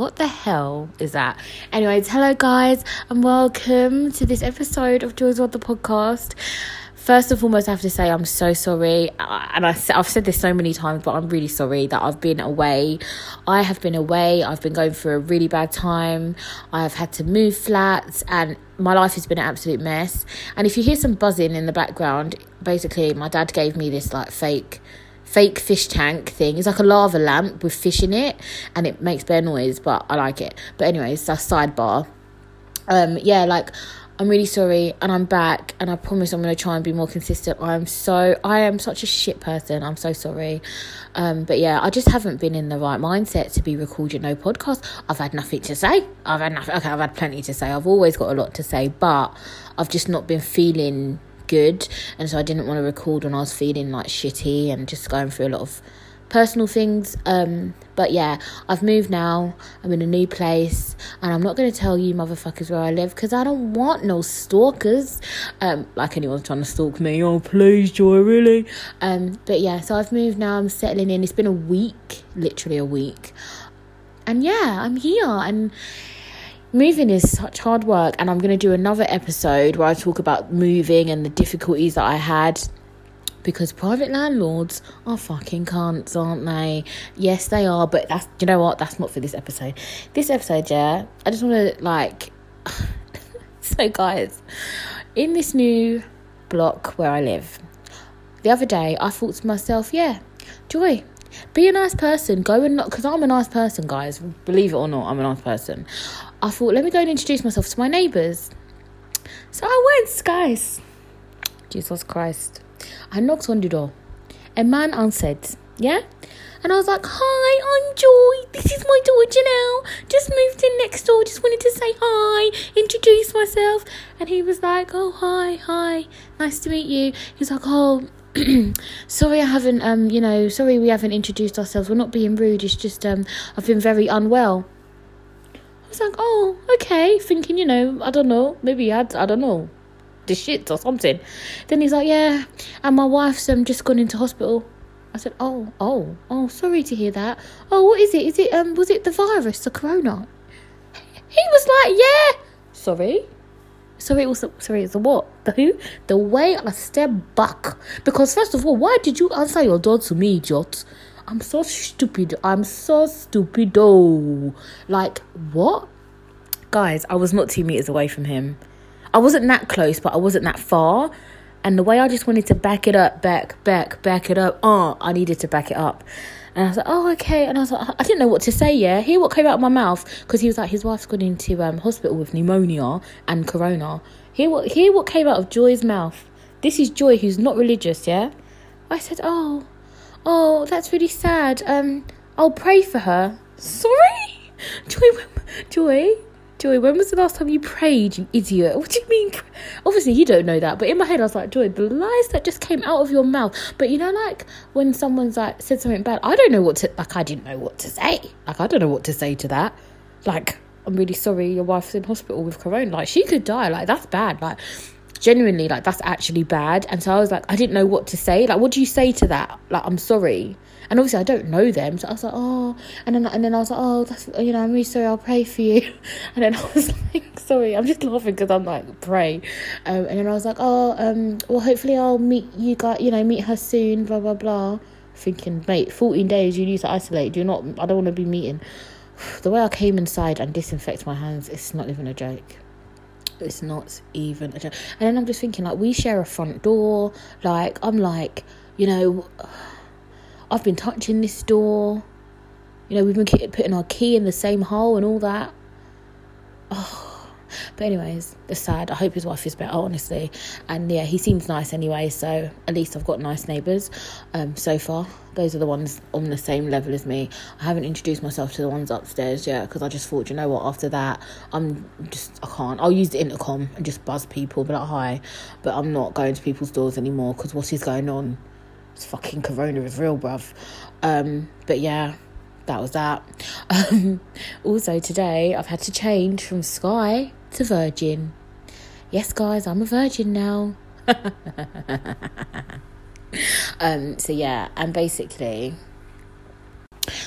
What the hell is that? Anyways, hello guys, and welcome to this episode of Joy's World the podcast. First and foremost, I have to say I'm so sorry, uh, and I've said this so many times, but I'm really sorry that I've been away. I have been away. I've been going through a really bad time. I have had to move flats, and my life has been an absolute mess. And if you hear some buzzing in the background, basically, my dad gave me this like fake fake fish tank thing. It's like a lava lamp with fish in it, and it makes bear noise, but I like it. But anyways, that's sidebar. Um, yeah, like I'm really sorry, and I'm back, and I promise I'm gonna try and be more consistent. I'm so I am such a shit person. I'm so sorry, um, but yeah, I just haven't been in the right mindset to be recording no podcast. I've had nothing to say. I've had nothing. Okay, I've had plenty to say. I've always got a lot to say, but I've just not been feeling good and so I didn't want to record when I was feeling like shitty and just going through a lot of personal things um but yeah I've moved now I'm in a new place and I'm not going to tell you motherfuckers where I live because I don't want no stalkers um like anyone's trying to stalk me oh please Joy really? Um but yeah so I've moved now I'm settling in it's been a week literally a week and yeah I'm here and moving is such hard work and i'm going to do another episode where i talk about moving and the difficulties that i had because private landlords are fucking cunts aren't they? Yes they are but that's you know what? That's not for this episode. This episode yeah i just want to like so guys in this new block where i live the other day i thought to myself yeah joy be a nice person go and not, because i'm a nice person guys believe it or not i'm a nice person I thought, let me go and introduce myself to my neighbours. So I went, guys. Jesus Christ. I knocked on the door. A man answered, yeah? And I was like, hi, I'm Joy. This is my daughter Janelle. Just moved in next door. Just wanted to say hi, introduce myself. And he was like, oh, hi, hi. Nice to meet you. He was like, oh, sorry I haven't, um, you know, sorry we haven't introduced ourselves. We're not being rude. It's just, um, I've been very unwell was like, oh, okay, thinking, you know, I don't know, maybe he had, I don't know, the shit or something. Then he's like, yeah, and my wife's um just gone into hospital. I said, oh, oh, oh, sorry to hear that. Oh, what is it? Is it um, was it the virus, the corona? He was like, yeah. Sorry. Sorry, it was sorry. It's the what? The who? The way I step back because first of all, why did you answer your door to me, idiot? I'm so stupid. I'm so stupid. Oh, like what? Guys, I was not two meters away from him. I wasn't that close, but I wasn't that far. And the way I just wanted to back it up, back, back, back it up. Oh, I needed to back it up. And I was like, oh, okay. And I was like, I didn't know what to say, yeah. Hear what came out of my mouth. Because he was like, his wife's gone into um, hospital with pneumonia and corona. Hear what, hear what came out of Joy's mouth. This is Joy, who's not religious, yeah. I said, oh, Oh, that's really sad. Um, I'll pray for her. Sorry? Joy, Joy, Joy, when was the last time you prayed, you idiot? What do you mean? Obviously, you don't know that, but in my head, I was like, Joy, the lies that just came out of your mouth. But you know, like when someone's like said something bad, I don't know what to, like, I didn't know what to say. Like, I don't know what to say to that. Like, I'm really sorry your wife's in hospital with corona. Like, she could die. Like, that's bad. Like, genuinely like that's actually bad. And so i was like i didn't know what to say. Like what do you say to that? Like i'm sorry. And obviously i don't know them. So i was like oh and then and then i was like oh that's you know i'm really sorry. I'll pray for you. And then i was like sorry i'm just laughing because i'm like pray. Um, and then i was like oh um well hopefully i'll meet you guys you know meet her soon blah blah blah. Thinking mate 14 days you need to isolate. Do not i don't want to be meeting. The way i came inside and disinfect my hands it's not even a joke it's not even a joke. And then I'm just thinking, like, we share a front door. Like, I'm like, you know, I've been touching this door. You know, we've been putting our key in the same hole and all that. Oh but anyways, it's sad. I hope his wife is better, honestly. And yeah, he seems nice anyway. So at least I've got nice neighbours. Um, so far, those are the ones on the same level as me. I haven't introduced myself to the ones upstairs yet because I just thought, you know what? After that, I'm just I can't. I'll use the intercom and just buzz people, be like hi. But I'm not going to people's doors anymore because what is going on? It's fucking Corona is real, bruv. Um, but yeah that was that. Um, also, today I've had to change from Sky to Virgin. Yes, guys, I'm a virgin now. um, so, yeah, and basically,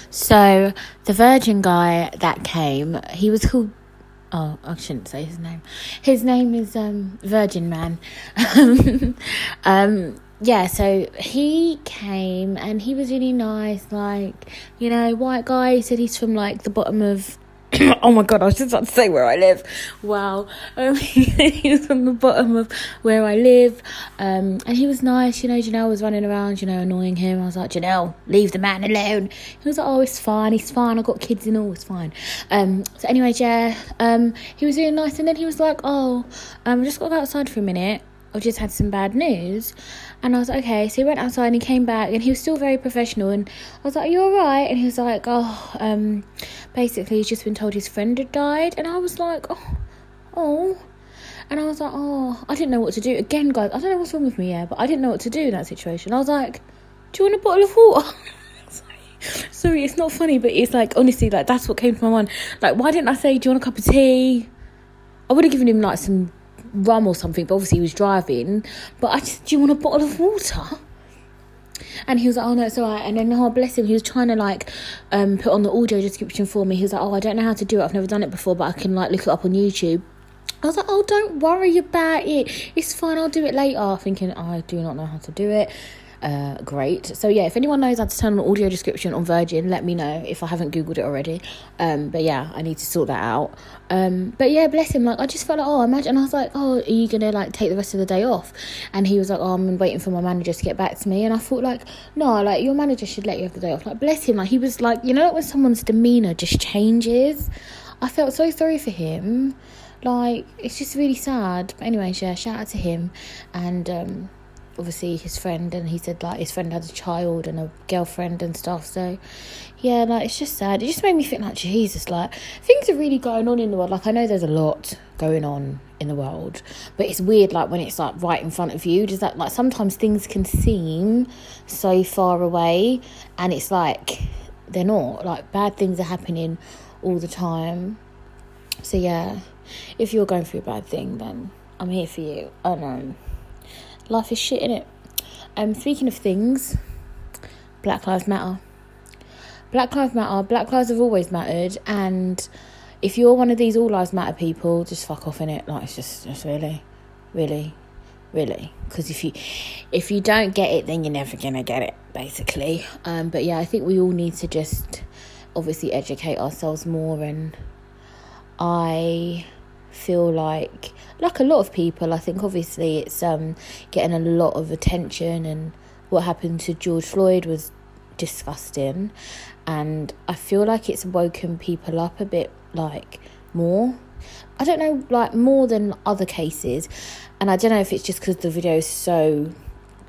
So the virgin guy that came, he was called. Oh, I shouldn't say his name. His name is um, Virgin Man. um, yeah, so he came and he was really nice. Like, you know, white guy. He said he's from like the bottom of oh my god, I was just about to say where I live. Wow. Um, he was on the bottom of where I live. Um, and he was nice, you know, Janelle was running around, you know, annoying him. I was like, Janelle, leave the man alone. He was like, Oh, it's fine, he's fine, I've got kids and all, it's fine. Um, so anyway, yeah, um, he was really nice and then he was like, Oh, um, I just got outside for a minute. I've just had some bad news. And I was like, okay. So he went outside and he came back and he was still very professional. And I was like, are you alright? And he was like, oh, um, basically he's just been told his friend had died. And I was like, oh, oh. And I was like, oh, I didn't know what to do. Again, guys, I don't know what's wrong with me, yeah, but I didn't know what to do in that situation. I was like, do you want a bottle of water? Sorry, it's not funny, but it's like, honestly, like, that's what came to my mind. Like, why didn't I say, do you want a cup of tea? I would have given him, like, some rum or something, but obviously he was driving. But I just, do you want a bottle of water? And he was like, oh no, it's all right. And then, oh, bless him, he was trying to like um, put on the audio description for me. He was like, oh, I don't know how to do it. I've never done it before, but I can like look it up on YouTube. I was like, oh, don't worry about it. It's fine. I'll do it later. Thinking, I do not know how to do it. Uh, great. So yeah, if anyone knows how to turn on audio description on Virgin, let me know if I haven't googled it already. Um, but yeah, I need to sort that out. Um, but yeah, bless him. Like I just felt like, oh, imagine. I was like, oh, are you gonna like take the rest of the day off? And he was like, oh, I'm waiting for my manager to get back to me. And I thought like, no, like your manager should let you have the day off. Like bless him. Like he was like, you know, when someone's demeanor just changes. I felt so sorry for him. Like it's just really sad. But anyway, yeah, shout out to him and. um obviously his friend and he said like his friend had a child and a girlfriend and stuff so yeah like it's just sad. It just made me think like jesus like things are really going on in the world. Like i know there's a lot going on in the world but it's weird like when it's like right in front of you. Does that like sometimes things can seem so far away and it's like they're not. Like bad things are happening all the time. So yeah if you're going through a bad thing then i'm here for you. I know life is shit in it. Um, speaking of things, Black Lives Matter. Black Lives Matter. Black lives have always mattered, and if you're one of these All Lives Matter people, just fuck off in it. Like it's just, just really, really, really. Because if you, if you don't get it, then you're never gonna get it, basically. Um, but yeah, I think we all need to just obviously educate ourselves more, and I feel like like a lot of people i think obviously it's um getting a lot of attention and what happened to george floyd was disgusting. And i feel like it's woken people up a bit like more. I don't know like more than other cases. And i don't know if it's just because the video is so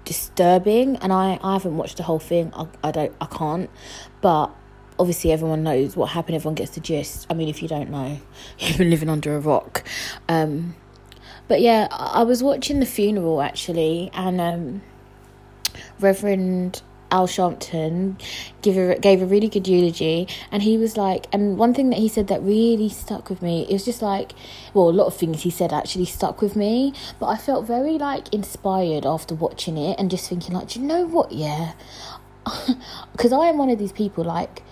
disturbing and i i haven't watched the whole thing. I, I don't i can't. But obviously everyone knows what happened. Everyone gets the gist. I mean if you don't know you've been living under a rock. Um, but yeah i was watching the funeral actually and um, reverend al sharpton give a, gave a really good eulogy and he was like and one thing that he said that really stuck with me is just like well a lot of things he said actually stuck with me but i felt very like inspired after watching it and just thinking like do you know what? Yeah. Because i am one of these people like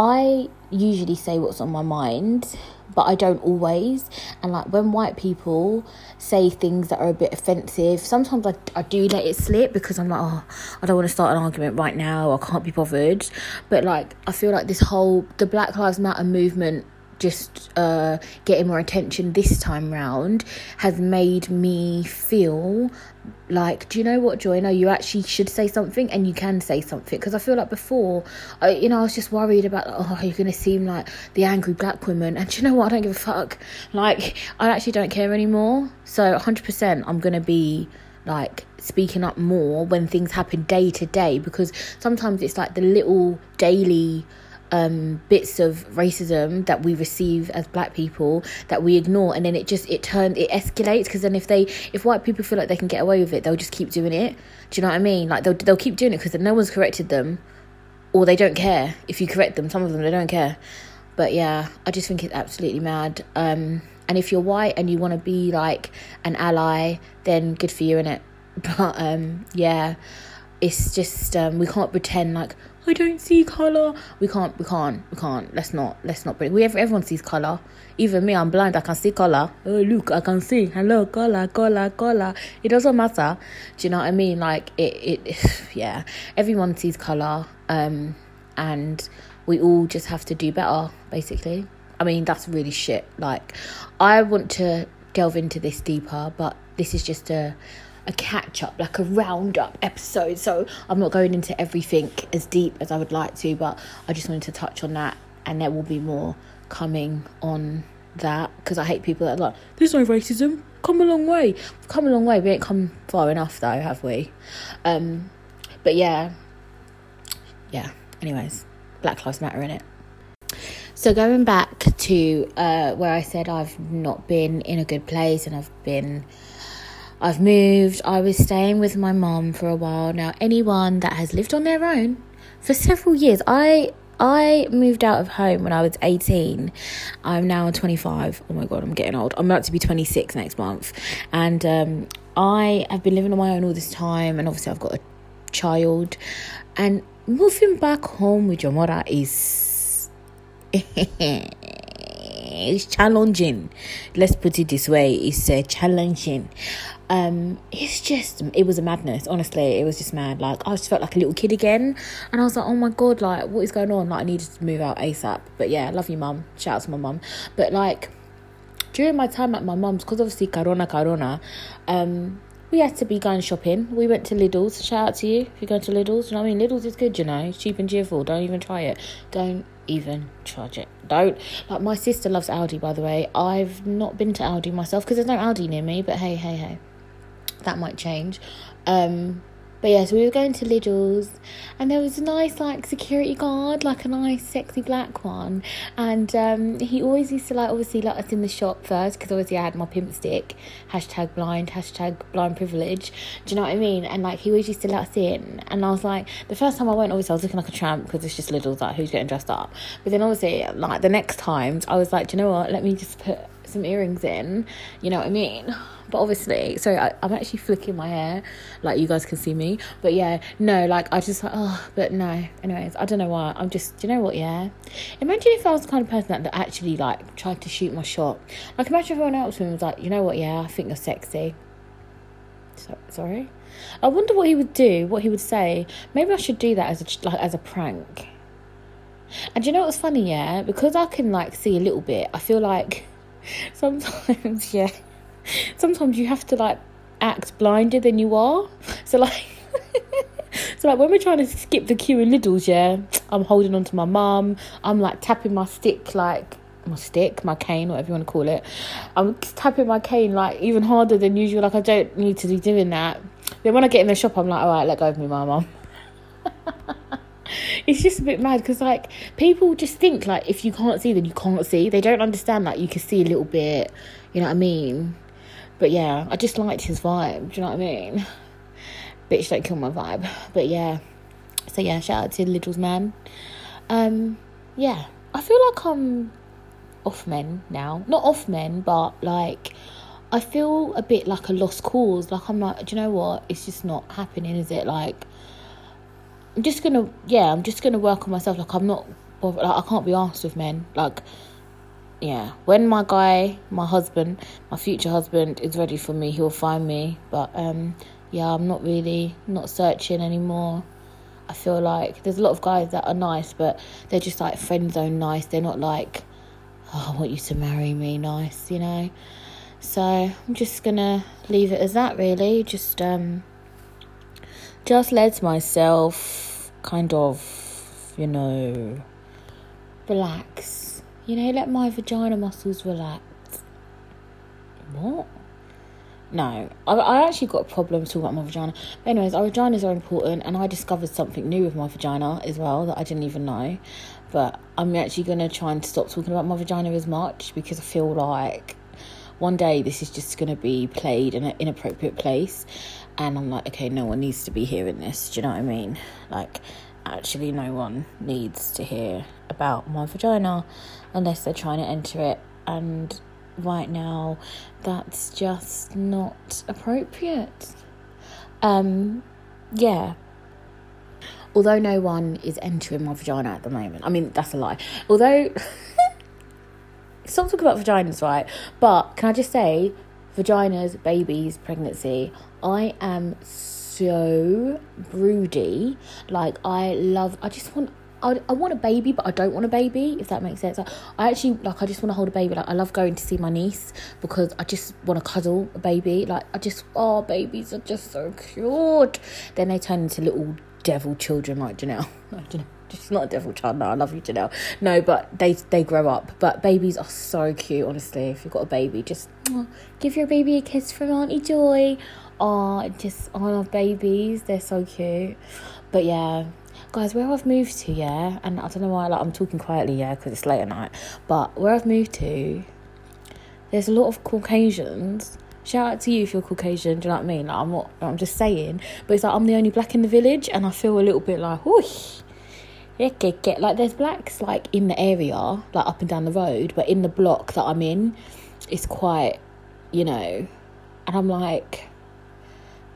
I usually say what's on my mind, but I don't always. And like when white people say things that are a bit offensive, sometimes I, I do let it slip because I'm like, oh, I don't want to start an argument right now. I can't be bothered. But like, I feel like this whole the Black Lives Matter movement just uh, getting more attention this time round has made me feel like do you know what joy? No you actually should say something and you can say something. Because i feel like before I, you know i was just worried about oh you're gonna seem like the angry black woman. And you know what? I don't give a fuck. Like i actually don't care anymore. So 100% i'm gonna be like speaking up more when things happen day to day because sometimes it's like the little daily um, bits of racism that we receive as black people that we ignore and then it just it turns it escalates because then if they if white people feel like they can get away with it they'll just keep doing it. Do you know what i mean? Like they'll, they'll keep doing it because no one's corrected them or they don't care. If you correct them some of them they don't care. But yeah i just think it's absolutely mad. Um, and if you're white and you want to be like an ally then good for you in it but um, yeah it's just um, we can't pretend like I don't see color. We can't, we can't, we can't. Let's not, let's not bring. We everyone sees color. Even me, I'm blind. I can see color. Oh look, I can see. Hello, color, color, color. It doesn't matter. Do you know what I mean? Like it, it. Yeah, everyone sees color. Um, and we all just have to do better. Basically, I mean that's really shit. Like, I want to delve into this deeper, but this is just a a catch up, like a roundup episode. So I'm not going into everything as deep as I would like to, but I just wanted to touch on that, and there will be more coming on that because I hate people that are like, there's no racism. Come a long way. We've come a long way. We ain't come far enough though, have we? Um, but yeah, yeah. Anyways, Black Lives Matter in it. So going back to uh, where I said I've not been in a good place and I've been I've moved. I was staying with my mom for a while. Now, anyone that has lived on their own for several years, I I moved out of home when I was 18. I'm now 25. Oh my god, I'm getting old. I'm about to be 26 next month. And um, I have been living on my own all this time and obviously I've got a child. And moving back home with your mother is it's challenging. Let's put it this way, it's uh, challenging um, it's just it was a madness. Honestly, it was just mad. Like I just felt like a little kid again, and I was like, oh my god, like what is going on? Like I needed to move out asap. But yeah, love you, mum. Shout out to my mum. But like during my time at my mum's, because obviously Corona, Corona, um, we had to be going shopping. We went to Lidl's. Shout out to you if you're going to Lidl's. You know what I mean? Lidl's is good, you know. It's cheap and cheerful. Don't even try it. Don't even charge it. Don't. Like my sister loves Aldi, by the way. I've not been to Aldi myself because there's no Aldi near me. But hey, hey, hey that might change. Um, but yeah, so we were going to Lidl's, and there was a nice like security guard, like a nice sexy black one, and um, he always used to like obviously let us in the shop first because obviously I had my pimp stick, hashtag blind, hashtag blind privilege. Do you know what I mean? And like he always used to let us in, and I was like, the first time I went, obviously I was looking like a tramp because it's just Lidl's, like who's getting dressed up. But then obviously like the next times, I was like, do you know what? Let me just put some earrings in. You know what I mean? But obviously, so I, I'm actually flicking my hair, like you guys can see me. But yeah, no, like I just like, oh, but no. Anyways, I don't know why. I'm just, do you know what? Yeah. Imagine if I was the kind of person that, that actually like tried to shoot my shot. Like imagine if everyone else was like, you know what? Yeah, I think you're sexy. So, sorry. I wonder what he would do, what he would say. Maybe I should do that as a like as a prank. And you know what's funny? Yeah, because I can like see a little bit. I feel like sometimes, yeah sometimes you have to like act blinder than you are. So like so like when we're trying to skip the queue in Lidl's, yeah, I'm holding on to my mum. I'm like tapping my stick like my stick, my cane, whatever you want to call it. I'm tapping my cane like even harder than usual. Like I don't need to be doing that. Then when I get in the shop, I'm like, all right, let go of me, my mum. it's just a bit mad because like people just think like if you can't see, then you can't see. They don't understand like you can see a little bit. You know what I mean? But yeah, I just liked his vibe. Do you know what I mean? Bitch, don't kill my vibe. But yeah. So yeah, shout out to Lidl's man. Um, yeah, I feel like I'm off men now. Not off men, but like I feel a bit like a lost cause. Like I'm like, do you know what? It's just not happening, is it? Like I'm just gonna, yeah, I'm just gonna work on myself. Like I'm not, like I can't be asked with men. Like yeah, when my guy, my husband, my future husband is ready for me, he'll find me. But um, yeah, I'm not really not searching anymore. I feel like there's a lot of guys that are nice, but they're just like friend zone nice. They're not like, oh, I want you to marry me nice, you know. So I'm just gonna leave it as that. Really, just um, just let myself kind of, you know, relax you know, let my vagina muscles relax. What? No, I, I actually got a problem talking about my vagina. But anyways, our vaginas are important, and I discovered something new with my vagina as well that I didn't even know. But I'm actually going to try and stop talking about my vagina as much because I feel like one day this is just going to be played in an inappropriate place. And I'm like, okay, no one needs to be hearing this. Do you know what I mean? Like, actually, no one needs to hear about my vagina unless they're trying to enter it. And right now, that's just not appropriate. Um, yeah. although no one is entering my vagina at the moment. I mean, that's a lie. Although, stop talking about vaginas, right? But can I just say, vaginas, babies, pregnancy, I am so broody. Like, I love, I just want I, I want a baby, but I don't want a baby, if that makes sense. I, I actually, like, I just want to hold a baby. Like, I love going to see my niece because I just want to cuddle a baby. Like, I just, oh, babies are just so cute. Then they turn into little devil children like Janelle. Like, Janelle just not a devil child. No, I love you, Janelle. No, but they they grow up. But babies are so cute. Honestly, if you've got a baby, just oh, give your baby a kiss from Auntie Joy. Oh, just I love babies. They're so cute. But yeah, guys, where I've moved to, yeah, and I don't know why like I'm talking quietly, yeah, because it's late at night. But where I've moved to, there's a lot of Caucasians. Shout out to you if you're Caucasian. Do you know what I mean? Like, I'm not. I'm just saying. But it's like I'm the only black in the village, and I feel a little bit like, whoosh. Get, get like there's blacks like in the area like up and down the road but in the block that i'm in it's quite you know and i'm like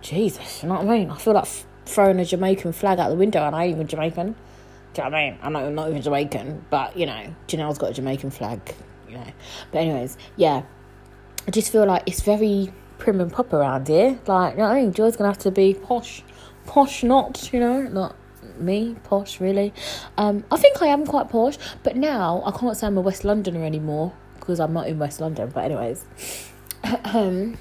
jesus you know what i mean i feel like throwing a Jamaican flag out the window, and I ain't even Jamaican. Do you know what I mean? I'm not, I'm not even Jamaican, but you know, Janelle's got a Jamaican flag, you know. But anyways, yeah, I just feel like it's very prim and proper around here. Like, you know what I mean? Joy's gonna have to be posh, posh, not you know, not me posh really. Um, I think I am quite posh, but now I can't say I'm a West Londoner anymore because I'm not in West London. But anyways, um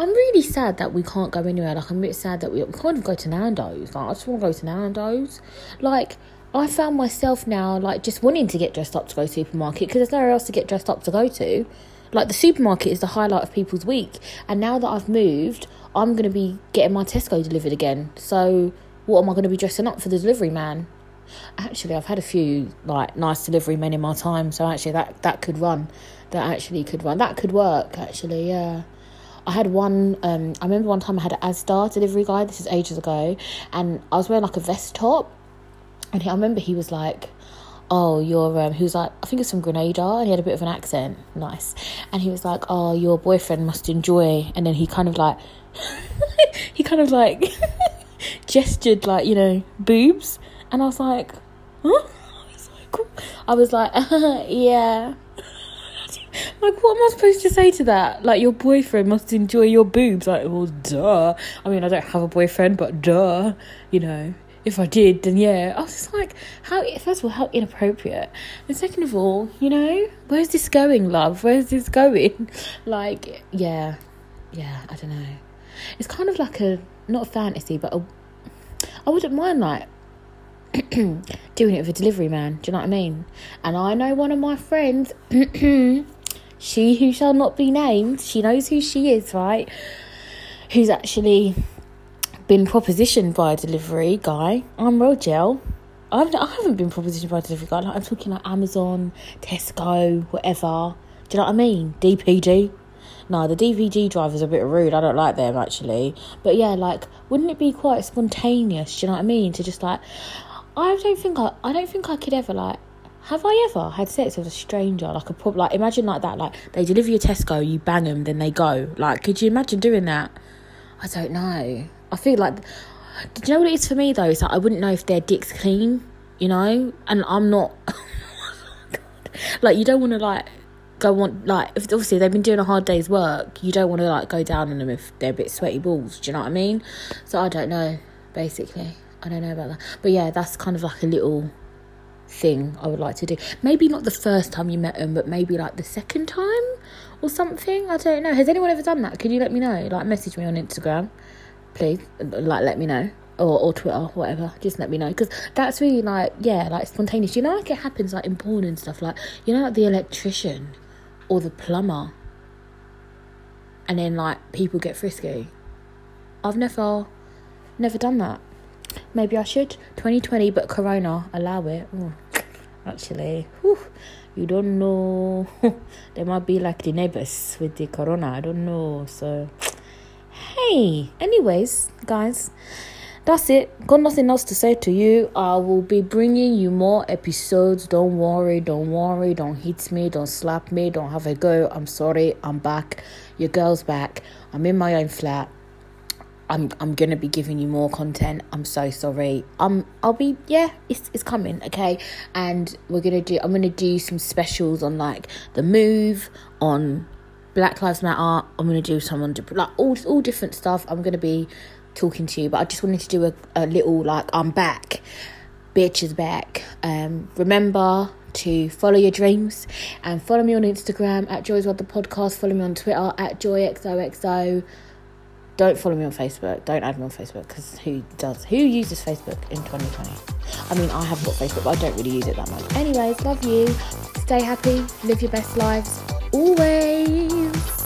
I'm really sad that we can't go anywhere. Like, I'm a bit sad that we, we can't even go to Nando's. Like, I just want to go to Nando's. Like, I found myself now, like, just wanting to get dressed up to go to supermarket because there's nowhere else to get dressed up to go to. Like, the supermarket is the highlight of people's week. And now that I've moved, I'm going to be getting my Tesco delivered again. So, what am I going to be dressing up for the delivery man? Actually, I've had a few, like, nice delivery men in my time. So, actually, that, that could run. That actually could run. That could work, actually, yeah. I had one. Um, I remember one time I had an Asda delivery guy. This is ages ago, and I was wearing like a vest top, and I remember he was like, "Oh, you're." Um, he was like, I think it's from Grenada, and he had a bit of an accent. Nice, and he was like, "Oh, your boyfriend must enjoy," and then he kind of like, he kind of like gestured like you know boobs, and I was like, huh. I was like, yeah. Like, what am I supposed to say to that? Like, your boyfriend must enjoy your boobs. Like, well, duh. I mean, I don't have a boyfriend, but duh. You know, if I did, then yeah. I was just like, how, first of all, how inappropriate. And second of all, you know, where's this going, love? Where's this going? Like, yeah, yeah, I don't know. It's kind of like a, not a fantasy, but a, I wouldn't mind, like, doing it with a delivery man. Do you know what I mean? And I know one of my friends she who shall not be named, she knows who she is, right? Who's actually been propositioned by a delivery guy. I'm real gel. I've, I haven't been propositioned by a delivery guy. Like, I'm talking like Amazon, Tesco, whatever. Do you know what I mean? DPD. No, the DPD drivers are a bit rude. I don't like them actually. But yeah, like, wouldn't it be quite spontaneous? Do you know what I mean? To just like, I don't think I, I don't think I could ever like have I ever had sex with a stranger? Like a pub, like imagine like that. Like they deliver your Tesco, you bang them, then they go. Like, could you imagine doing that? I don't know. I feel like, do you know what it is for me though? It's like I wouldn't know if their dick's clean, you know, and I'm not. Oh like you don't want to like go on like if obviously they've been doing a hard day's work, you don't want to like go down on them if they're a bit sweaty balls. Do you know what I mean? So I don't know. Basically, I don't know about that. But yeah, that's kind of like a little thing I would like to do. Maybe not the first time you met them, but maybe like the second time or something. I don't know. Has anyone ever done that? Could you let me know? Like, message me on Instagram, please. Like, let me know. Or, or Twitter, whatever. Just let me know. Because that's really like, yeah, like spontaneous. You know, like it happens like in porn and stuff. Like, you know, like the electrician or the plumber. And then like people get frisky. I've never, never done that. Maybe I should. 2020, but Corona, allow it. Oh, actually, whew, you don't know. they might be like the neighbors with the Corona. I don't know. So, hey. Anyways, guys, that's it. Got nothing else to say to you. I will be bringing you more episodes. Don't worry. Don't worry. Don't hit me. Don't slap me. Don't have a go. I'm sorry. I'm back. Your girl's back. I'm in my own flat I'm I'm gonna be giving you more content. I'm so sorry. Um, I'll be yeah, it's it's coming, okay. And we're gonna do. I'm gonna do some specials on like the move on Black Lives Matter. I'm gonna do some on like all all different stuff. I'm gonna be talking to you, but I just wanted to do a, a little like I'm back, bitch is back. Um, remember to follow your dreams and follow me on Instagram at Joy's World the podcast. Follow me on Twitter at JoyXOXO don't follow me on Facebook. Don't add me on Facebook because who does? Who uses Facebook in 2020? I mean, I have got Facebook, but I don't really use it that much. Anyways, love you. Stay happy. Live your best lives. Always.